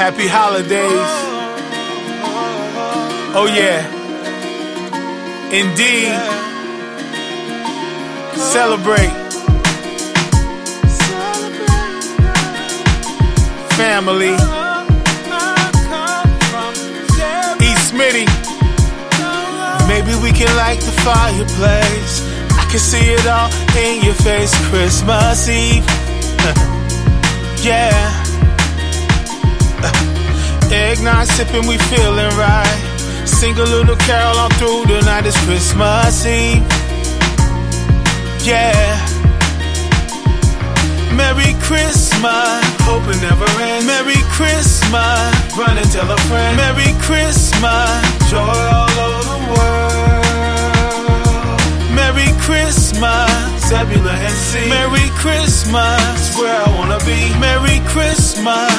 Happy holidays. Oh, yeah. Indeed. Celebrate. Family. E. Smitty. Maybe we can light the fireplace. I can see it all in your face. Christmas Eve. yeah. Eggnog sipping, we feeling right. Sing a little carol on through the night. It's Christmas Eve. Yeah. Merry Christmas. Hope it never ends. Merry Christmas. Run and tell a friend. Merry Christmas. Joy all over the world. Merry Christmas. Zebulon and sea. Merry Christmas. Where I wanna be. Merry Christmas.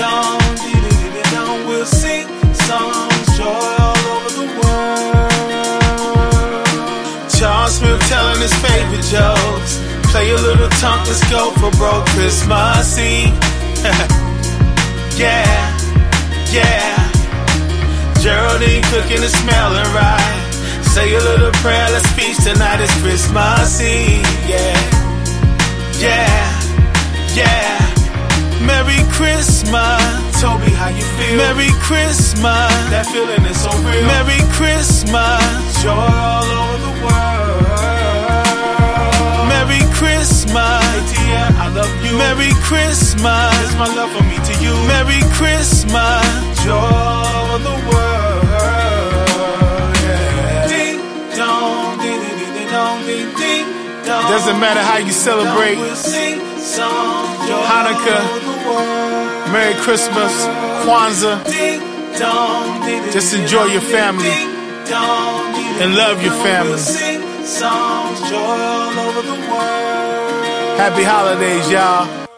Ding ding ding. We'll sing songs, joy all over the world. Charles Smith telling his favorite jokes. Play a little tongue, let's go for broke Christmas Eve. yeah, yeah. Geraldine cooking and smelling right. Say a little prayer, let's feast tonight. It's Christmas Eve. Yeah, yeah, yeah. Feel? Merry Christmas. That feeling is so real. Merry Christmas. Joy all over the world. Merry Christmas. ATL, I love you. Merry Christmas. It's my love for me to you. Merry Christmas. Joy all over the world. Yeah. Ding dong, ding dong, ding ding dong. Doesn't matter how you celebrate. We'll sing songs, Hanukkah. Merry Christmas, Kwanzaa. Just enjoy your family. And love your family. Happy holidays, y'all.